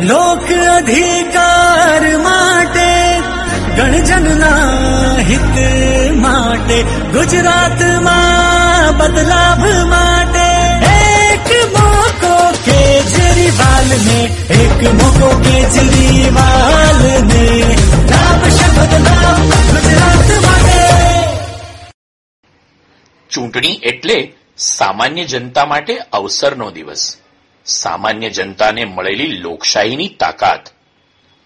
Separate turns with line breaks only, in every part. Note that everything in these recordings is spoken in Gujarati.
લોક અધિકાર માટે ગણજનના હિત માટે ગુજરાતમાં બદલાવ માટે એક મોકો કેજરીવાલ ને એક મોકો કેજરીવાલ ને લાવશે બદલાવ ગુજરાત માટે
ચૂંટણી એટલે સામાન્ય જનતા માટે અવસરનો દિવસ. સામાન્ય જનતાને મળેલી લોકશાહીની તાકાત.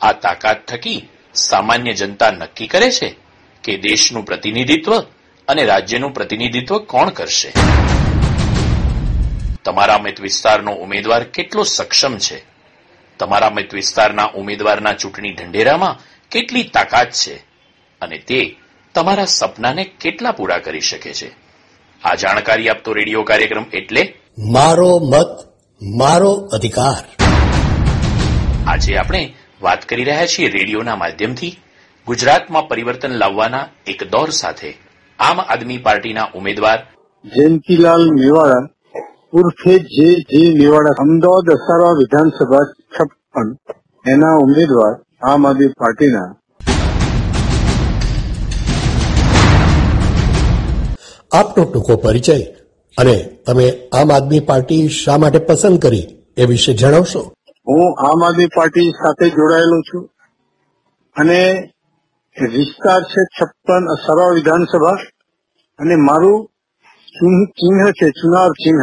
આ તાકાત થકી સામાન્ય જનતા નક્કી કરે છે કે દેશનું પ્રતિનિધિત્વ અને રાજ્યનું પ્રતિનિધિત્વ કોણ કરશે? તમારા મત વિસ્તારનો ઉમેદવાર કેટલો સક્ષમ છે? તમારા મત વિસ્તારના ઉમેદવારના ચૂંટણી ઢંઢેરામાં કેટલી તાકાત છે? અને તે તમારા સપનાને કેટલા પૂરા કરી શકે છે? આ જાણકારી આપતો રેડિયો કાર્યક્રમ એટલે
મારો મત મારો અધિકાર.
આજે આપણે વાત કરી રહ્યા છીએ રેડિયોના માધ્યમથી. ગુજરાતમાં પરિવર્તન લાવવાના એક દોર સાથે આમ આદમી પાર્ટીના ઉમેદવાર.
જયંતિલાલ મેવાડા ઉર્ફે જે જે મેવાડા અમદાવાદ અસારવા વિધાનસભા છપ્પન એના ઉમેદવાર આમ આદમી પાર્ટીના.
આપનો ટૂંકો પરિચય. અને તમે આમ આદમી પાર્ટી શા માટે પસંદ કરી એ વિશે જણાવશો?
હું આમ આદમી પાર્ટી સાથે જોડાયેલો છું અને વિસ્તાર છે છપ્પન અસારવા વિધાનસભા અને મારું ચિહ્ન છે ચુનાવ ચિહ્ન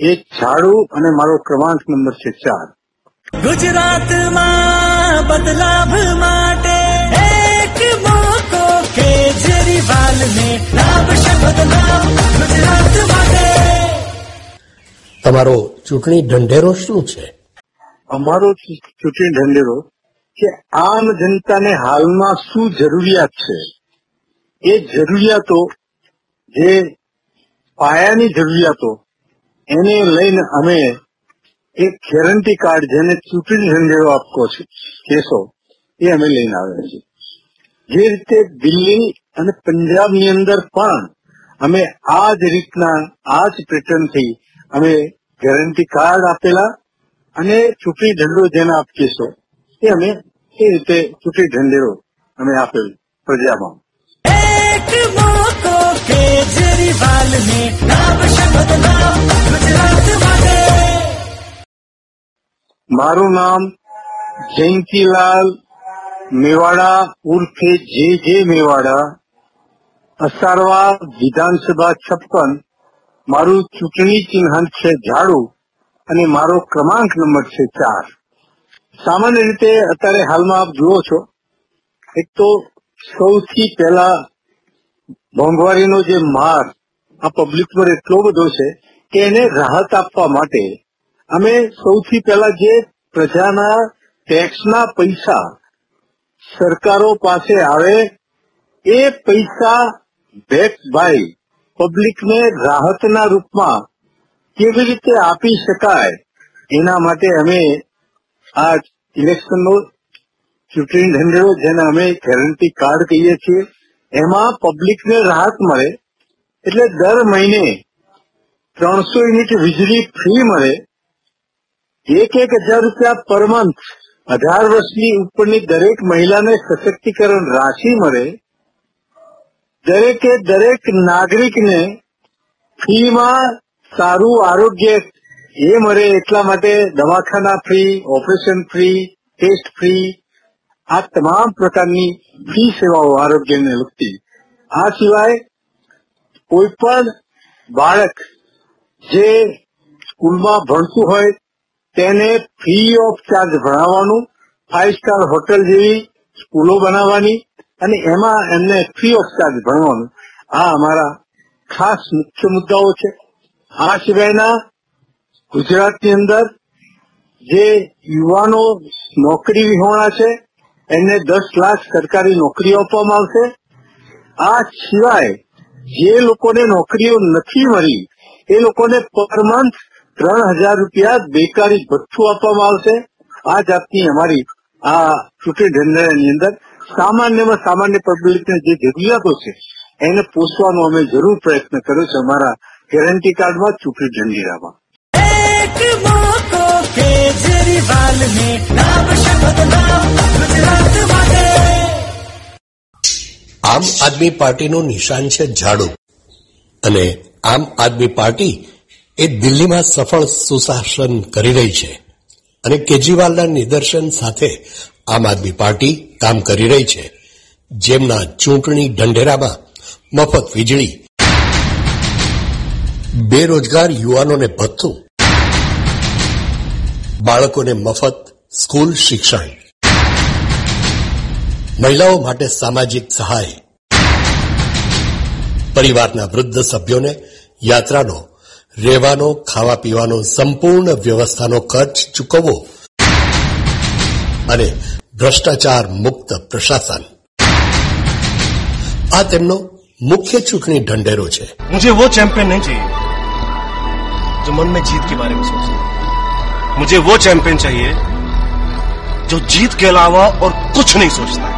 એક ઝાડુ અને મારો ક્રમાંક નંબર છે ચાર.
ગુજરાતમાં બદલાવ માટે એક મોકો કેજરીવાલ ને લાભ
તમારો ચૂંટણી ઢંઢેરો શું છે?
અમારો ચૂંટણી ઢંઢેરો કે આમ જનતાને હાલમાં શું જરૂરિયાત છે? એ જરૂરિયાતો, જે પાયાની જરૂરિયાતો, એને લઈને અમે એક ગેરંટી કાર્ડ જેને ચૂંટણી ઢંઢેરો આપવો છે, કેસો, એ અમે લઈને આવ્યા છીએ. જે રીતે દિલ્હી અને પંજાબની અંદર પણ અમે આ જ રીતના આ જ પેટર્નથી અમે ગેરંટી કાર્ડ આપેલા અને ચૂંટણી ઢંઢેરો જેને આપીશો એ અમે એ રીતે ચૂંટણી ઢંઢેરો અમે આપેલ પ્રજામાં મારું નામ જયંતીલાલ મેવાડા ઉર્ફે જે જે મેવાડા અસારવા વિધાનસભા છપ્પન, મારું ચૂંટણી ચિહ્ન છે ઝાડુ અને મારો ક્રમાંક નંબર છે ચાર. સામાન્ય રીતે અત્યારે હાલમાં આપ જુઓ છો, એક તો સૌથી પહેલા મોંઘવારીનો જે માર આ પબ્લિક પર એટલો બધો છે કે એને રાહત આપવા માટે અમે સૌથી પહેલા જે પ્રજાના ટેક્સના પૈસા સરકારો પાસે આવે, એ પૈસા બેક બાય પબ્લિકને રાહતના રૂપમાં કેવી રીતે આપી શકાય એના માટે અમે આ ઇલેક્શનનો ચૂંટણી ઢંઢેરો જેને અમે ગેરંટી કાર્ડ કહીએ છીએ. એમાં પબ્લિકને રાહત મળે એટલે દર મહિને ત્રણસો યુનિટ વીજળી ફ્રી મળે. એક એક હજાર રૂપિયા પર મંથ અઢાર વર્ષની ઉપરની દરેક મહિલાને સશક્તિકરણ રાશિ મળે. દરેકે દરેક નાગરિકને ફ્રીમાં સારું આરોગ્ય એ મળે એટલા માટે દવાખાના free, operation free, test free, આ તમામ પ્રકારની ફી સેવાઓ આરોગ્યને લગતી. આ સિવાય કોઈ પણ બાળક જે સ્કૂલમાં ભણતું હોય તેને ફ્રી ઓફ ચાર્જ ભણાવવાનું ફાઇવ સ્ટાર હોટલ જેવી સ્કૂલો બનાવવાની અને એમાં એમને ફ્રી ઓફ ચાર્જ ભણવાનું. આ અમારા ખાસ મુખ્ય મુદ્દાઓ છે. આ સિવાયના ગુજરાતની અંદર જે યુવાનો નોકરી વિહોણા છે, એમને દસ લાખ સરકારી નોકરીઓ આપવામાં આવશે. આ સિવાય જે લોકોને નોકરીઓ નથી મળી, એ લોકોને પર મંથ ત્રણ હજાર રૂપિયા બેકારી ભથ્થું આપવામાં આવશે. આ જાતની અમારી આ ચૂંટણી ધંધાની અંદર સામાન્યમાં સામાન્ય પબ્લિકને જે જરૂરિયાતો છે એને પોષવાનો અમે જરૂર પ્રયત્ન કર્યો છે અમારા ગેરંટી કાર્ડમાં ચૂંટણી ઢંઢેરામાં
આમ આદમી પાર્ટીનું નિશાન છે ઝાડુ અને આમ આદમી પાર્ટી એ દિલ્હીમાં સફળ સુશાસન કરી રહી છે. અને કેજરીવાલના નિદર્શન સાથે આમ આદમી પાર્ટી કામ કરી રહી છે. જેમના ચૂંટણી ઢંઢેરામાં મફત વીજળી, બેરોજગાર યુવાનોને ભથ્થું, બાળકોને મફત સ્કૂલ શિક્ષણ, મહિલાઓ માટે સામાજિક સહાય. પરિવારના વૃદ્ધ સભ્યોને યાત્રાનો, રહેવાનો ખાવા પીવાનો સંપૂર્ણ વ્યવસ્થાનો ખર્ચ ચૂકવવો અને ભ્રષ્ટાચાર મુક્ત પ્રશાસન આ તેમનો મુખ્ય ચૂંટણી ઢંઢેરો છે
मुझे वो चैंपियन नहीं चाहिए जो मन में जीत के बारे में सोचता है मुझे वो चैंपियन चाहिए जो जीत के अलावा और कुछ नहीं सोचता है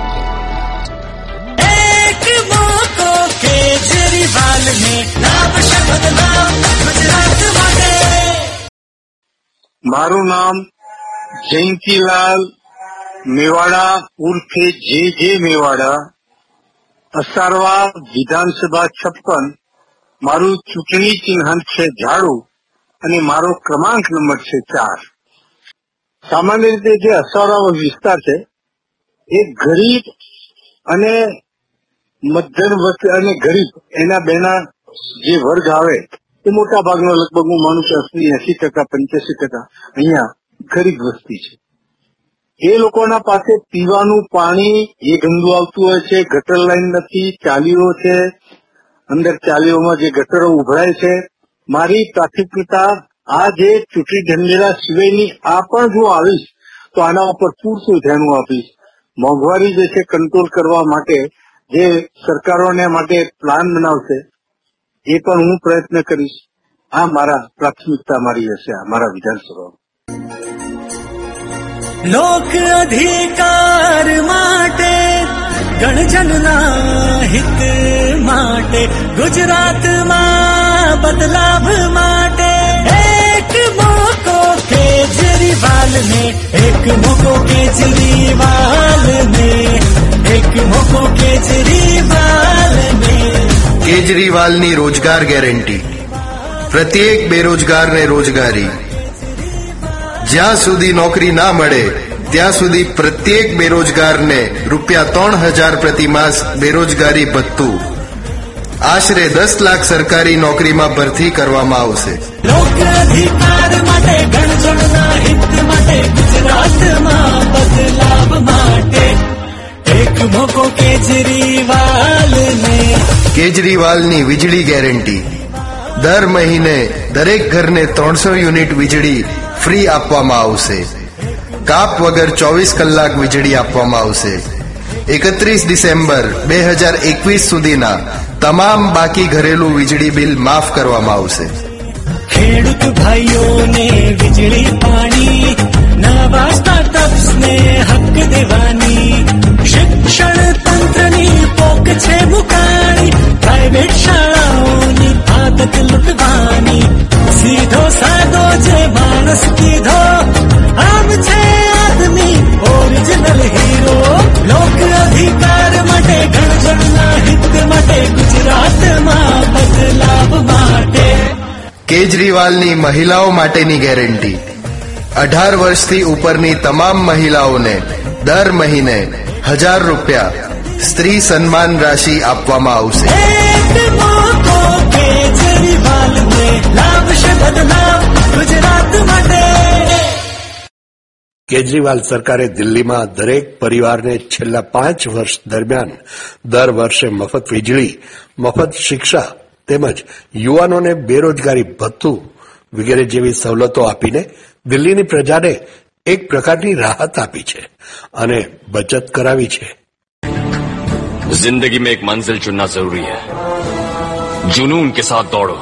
એક મોકો કેજરીવાલ ને લાવશે બદલાવ ગુજરાત માટે
મારું નામ જયંતીલાલ મેવાડા ઉર્ફે જે જે મેવાડા, અસારવા વિધાનસભા છપ્પન, મારું ચૂંટણી ચિહ્ન છે ઝાડુ અને મારો ક્રમાંક નંબર છે ચાર. સામાન્ય રીતે જે અસારવા વિસ્તાર છે, એ ગરીબ અને મધ્યમ વર્ગ અને ગરીબ એના બેના જે વર્ગ આવે, એ મોટા ભાગનો લગભગ હું માનું છું એસી ટકા, પંચ્યાસી ટકા અહીંયા ગરીબ વસ્તી છે. એ લોકોના પાસે પીવાનું પાણી, એ ગંદુ આવતું હોય છે, ગટર લાઈન નથી, ચાલીઓ છે, અંદર ચાલીઓમાં જે ગટરો ઉભરાય છે. મારી પ્રાથમિકતા આ જે ચૂંટણી ઢંઢેરા સિવાયની આ પણ જો આવીશ, તો આના ઉપર પૂરતું ધ્યાન આપીશ. મોંઘવારી જે છે કંટ્રોલ કરવા માટે જે સરકારોને માટે પ્લાન બનાવશે, એ પણ હું પ્રયત્ન કરીશ. આ મારા પ્રાથમિકતા મારી હશે, આ મારા વિધાનસભામાં.
લોક અધિકાર માટે ગણજનના હિત માટે ગુજરાતમાં બદલાવ માટે એક મોકો કેજરીવાલ ને એક મોકો કેજરીવાલ ને એક મોકો કેજરીવાલ ને
કેજરીવાલની રોજગાર ગેરંટી પ્રત્યેક બેરોજગારને રોજગારી જ્યાં સુધી નોકરી ના મળે ત્યાં સુધી પ્રત્યેક બેરોજગારને રૂપિયા ત્રણ હજાર પ્રતિમાસ બેરોજગારી ભથ્થું. આશરે દસ લાખ સરકારી નોકરીમાં ભરતી કરવામાં આવશે. કેજરીવાલની વીજળી ગેરંટી. દર મહિને દરેક ઘરને ત્રણસો યુનિટ વીજળી ફ્રી આપવામાં આવશે. કાપ વગર ચોવીસ કલાક વીજળી આપવામાં આવશે. એકત્રીસ ડિસેમ્બર બે હજાર એકવીસ સુધીના તમામ બાકી ઘરેલું વીજળી બિલ માફ કરવામાં આવશે.
ખેડૂત ભાઈઓને વીજળી પાણી, નવા સ્ટાર્ટઅપ્સ ને હક દેવાની, શિક્ષણ તંત્રની પોક છે
કેજરીવાલની મહિલાઓ માટેની ગેરંટી. અઢાર વર્ષથી ઉપરની તમામ મહિલાઓને દર મહિને હજાર રૂપિયા સ્ત્રી સન્માન રાશિ આપવામાં આવશે.
કેજરીવાલ સરકારે દિલ્હીમાં દરેક પરિવારને છેલ્લા પાંચ વર્ષ દરમિયાન દર વર્ષે મફત વીજળી, મફત શિક્ષા તેમજ યુવાનોને બેરોજગારી ભથ્થું વગેરે જેવી સવલતો આપીને દિલ્હીની પ્રજાને એક પ્રકારની રાહત આપી છે અને બચત કરાવી છે.
जिंदगी में एक मंजिल चुनना जरूरी है जुनून के साथ दौड़ो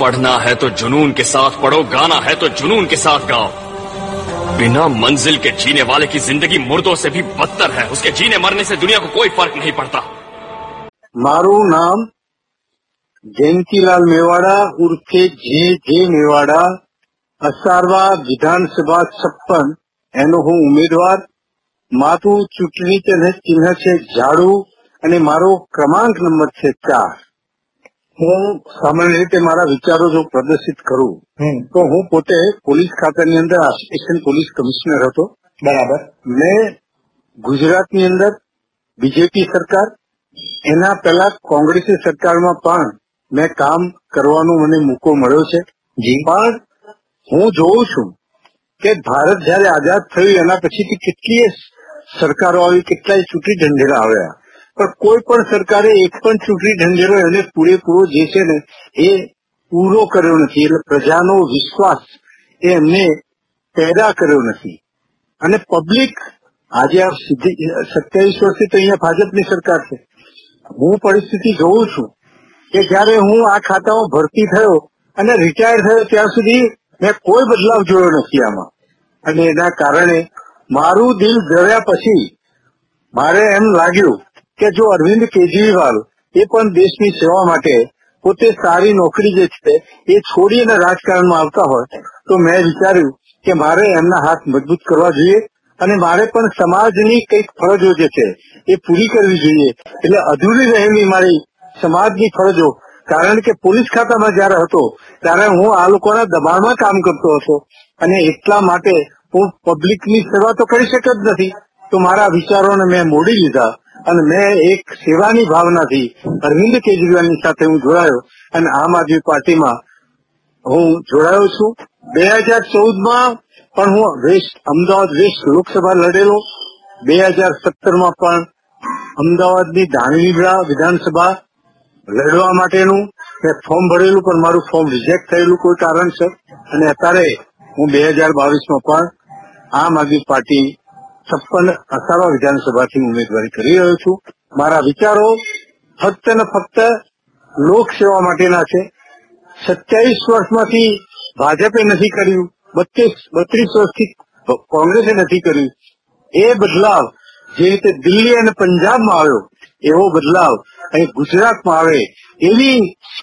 पढ़ना है तो जुनून के साथ पढ़ो गाना है तो जुनून के साथ गाओ बिना मंजिल के जीने वाले की जिंदगी मुर्दों से भी बदतर है उसके जीने मरने से दुनिया को कोई फर्क नहीं पड़ता
મારું નામ જયંતીલાલ મેવાડા ઉર્ફે જે જે મેવાડા અસારવા વિધાનસભા છપ્પન એનો હું ઉમેદવાર મારું ચૂંટણી ચિહ્ન છે ઝાડુ અને મારો ક્રમાંક નંબર છે ચાર. હું સામાન્ય રીતે મારા વિચારો જો પ્રદર્શિત કરું તો હું પોતે પોલીસ ખાતાની અંદર આસિસ્ટન્ટ પોલીસ કમિશનર હતો.
બરાબર.
મેં ગુજરાતની અંદર બીજેપી સરકાર એના પહેલા કોંગ્રેસની સરકારમાં પણ મેં કામ કરવાનો મને મોકો મળ્યો છે. પણ હું જોઉં છું કે ભારત જયારે આઝાદ થયું એના પછીથી કેટલીય સરકારો આવી કેટલાય ચૂંટણી ઢંઢેરા આવ્યા. પણ કોઈ પણ સરકારે એક પણ ચૂંટણી ઢંઢેરો એને પૂરેપૂરો જે છે ને એ પૂરો કર્યો નથી. એટલે પ્રજાનો વિશ્વાસ એ એમને પેદા કર્યો નથી. અને પબ્લિક આજે આ સત્યાવીસ વર્ષથી તો અહીંયા ભાજપની સરકાર છે. હું પરિસ્થિતિ જોઉં છું કે જયારે હું આ ખાતામાં ભરતી થયો અને રિટાયર થયો, ત્યાં સુધી મેં કોઈ બદલાવ જોયો નથી આમાં. અને એના કારણે મારું દિલ ધર્યા પછી મારે એમ લાગ્યું કે જો અરવિંદ કેજરીવાલ એ પણ દેશની સેવા માટે પોતે સારી નોકરી જે છે એ છોડીને રાજકારણમાં આવતા હોય, તો મેં વિચાર્યું કે મારે એમના હાથ મજબૂત કરવા જોઈએ અને મારે પણ સમાજની કંઈક ફરજો જે છે એ પૂરી કરવી જોઈએ. એટલે અધૂરી રહેલી મારી સમાજની ફરજો, કારણ કે પોલીસ ખાતામાં જયારે હતો, ત્યારે હું આ લોકોના દબાણમાં કામ કરતો હતો અને એટલા માટે હું પબ્લિકની સેવા તો કરી શક જ નથી. તો મારા વિચારોને મેં મોડી લીધા અને મેં એક સેવાની ભાવનાથી અરવિંદ કેજરીવાલની સાથે હું જોડાયો અને આમ આદમી પાર્ટીમાં હું જોડાયો છું. બે હજાર ચૌદમાં પણ હું વેસ્ટ, અમદાવાદ વેસ્ટ લોકસભા લડેલો. બે હજાર સત્તરમાં પણ અમદાવાદની ધાણીલીબડા વિધાનસભા લડવા માટેનું મેં ફોર્મ ભરેલું, પણ મારું ફોર્મ રિજેક્ટ થયેલું કોઈ કારણસર. અને અત્યારે હું બે હજાર બાવીસમાં પણ આમ આદમી પાર્ટી છપ્પન અસાવા વિધાનસભાથી ઉમેદવારી કરી રહ્યો છું. મારા વિચારો ફક્ત ને ફક્ત લોકસેવા માટેના છે. સત્યાવીસ વર્ષમાંથી ભાજપે નથી કર્યું. બત્રીસ બત્રીસ વર્ષથી કોંગ્રેસે નથી કર્યું. એ બદલાવ જે રીતે દિલ્હી અને પંજાબમાં આવ્યો, એવો બદલાવ અહીં ગુજરાતમાં આવે, એવી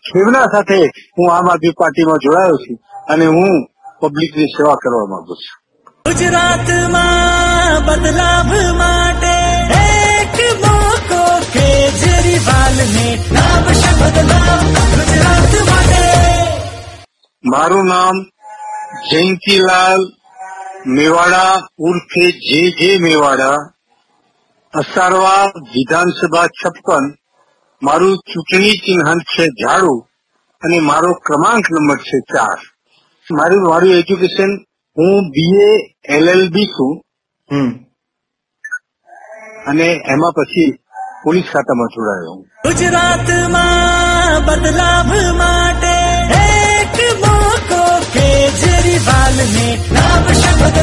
ખેવના સાથે હું આમ આદમી પાર્ટીમાં જોડાયો છું અને હું પબ્લિકની સેવા કરવા માંગુ છું.
ગુજરાતમાં બદલાવ માટે એક મોકો કેજરીવાલને બદલાવ ગુજરાત માટે.
મારું નામ જયંતિલાલ મેવાડા ઉર્ફે જે જે મેવાડા, અસારવા વિધાનસભા છપ્પન, મારું ચૂંટણી ચિહ્ન છે ઝાડુ અને મારો ક્રમાંક નંબર છે ચાર. મારું મારું એજ્યુકેશન હું બીએ એલએલબી છું. અને એમાં પછી પોલીસ ખાતામાં જોડાયો
ગુજરાતમાં બદલાવ માટે કેજરીવાલ ને નામ શબ્દ